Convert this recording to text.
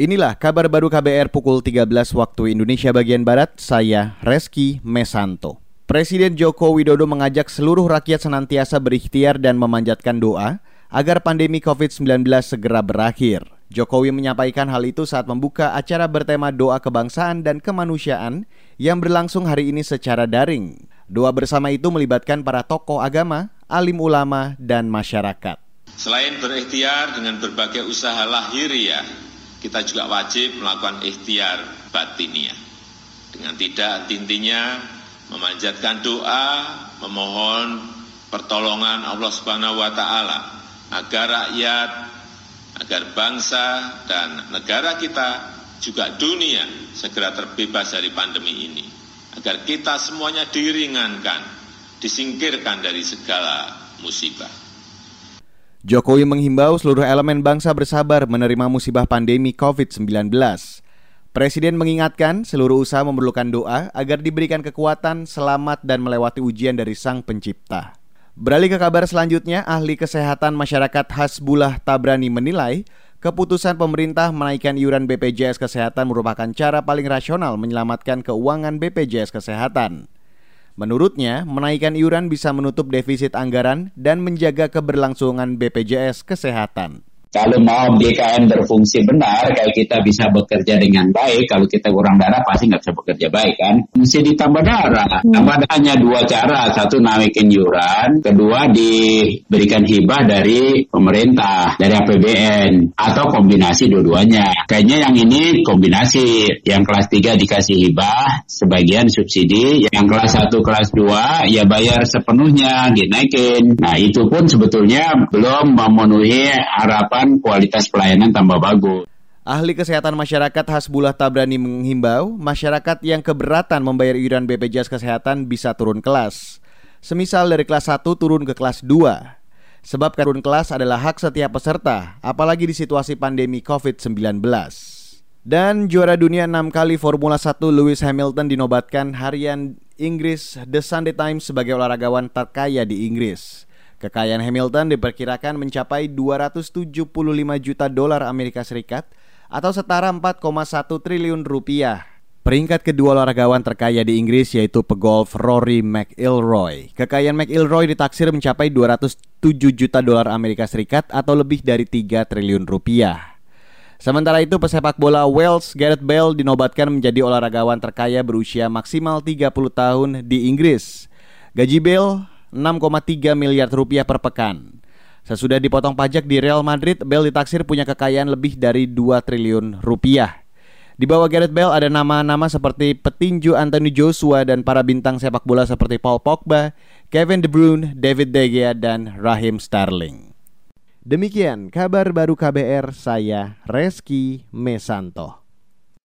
Inilah kabar baru KBR pukul 13 waktu Indonesia bagian Barat, saya Reski Mesanto. Presiden Joko Widodo mengajak seluruh rakyat senantiasa berikhtiar dan memanjatkan doa agar pandemi COVID-19 segera berakhir. Jokowi menyampaikan hal itu saat membuka acara bertema doa kebangsaan dan kemanusiaan yang berlangsung hari ini secara daring. Doa bersama itu melibatkan para tokoh agama, alim ulama, dan masyarakat. Selain berikhtiar dengan berbagai usaha lahiriah kita juga wajib melakukan ikhtiar batiniah. Dengan tidak tintinya memanjatkan doa, memohon pertolongan Allah Subhanahu wa taala agar rakyat, agar bangsa dan negara kita juga dunia segera terbebas dari pandemi ini. Agar kita semuanya diringankan, disingkirkan dari segala musibah. Jokowi menghimbau seluruh elemen bangsa bersabar menerima musibah pandemi COVID-19. Presiden mengingatkan seluruh usaha memerlukan doa agar diberikan kekuatan, selamat, dan melewati ujian dari Sang Pencipta. Beralih ke kabar selanjutnya, ahli kesehatan masyarakat Hasbullah Tabrani menilai keputusan pemerintah menaikkan iuran BPJS Kesehatan merupakan cara paling rasional menyelamatkan keuangan BPJS Kesehatan. Menurutnya, menaikkan iuran bisa menutup defisit anggaran dan menjaga keberlangsungan BPJS Kesehatan. Kalau mau BKN berfungsi benar, kayak kita bisa bekerja dengan baik, kalau kita kurang darah pasti nggak bisa bekerja baik kan. Mesti ditambah darah. Hmm. Tambah hanya dua cara, satu naikin iuran, kedua diberikan hibah dari pemerintah, dari APBN, atau kombinasi dua-duanya. Kayaknya yang ini kombinasi, yang kelas 3 dikasih hibah, sebagian subsidi, yang kelas 1, kelas 2 ya bayar sepenuhnya, dinaikin. Nah itu pun sebetulnya belum memenuhi harapan harapan kualitas pelayanan tambah bagus. Ahli Kesehatan Masyarakat Hasbullah Tabrani menghimbau masyarakat yang keberatan membayar iuran BPJS Kesehatan bisa turun kelas. Semisal dari kelas 1 turun ke kelas 2. Sebab turun kelas adalah hak setiap peserta, apalagi di situasi pandemi COVID-19. Dan juara dunia 6 kali Formula 1 Lewis Hamilton dinobatkan harian Inggris The Sunday Times sebagai olahragawan terkaya di Inggris. Kekayaan Hamilton diperkirakan mencapai 275 juta dolar Amerika Serikat atau setara 4,1 triliun rupiah. Peringkat kedua olahragawan terkaya di Inggris yaitu pegolf Rory McIlroy. Kekayaan McIlroy ditaksir mencapai 207 juta dolar Amerika Serikat atau lebih dari 3 triliun rupiah. Sementara itu pesepak bola Wales Gareth Bale dinobatkan menjadi olahragawan terkaya berusia maksimal 30 tahun di Inggris. Gaji Bale 6,3 miliar rupiah per pekan. Sesudah dipotong pajak di Real Madrid, Bale ditaksir punya kekayaan lebih dari 2 triliun rupiah. Di bawah Gareth Bale ada nama-nama seperti petinju Anthony Joshua dan para bintang sepak bola seperti Paul Pogba, Kevin De Bruyne, David De Gea, dan Raheem Sterling. Demikian kabar baru KBR saya Reski Mesanto.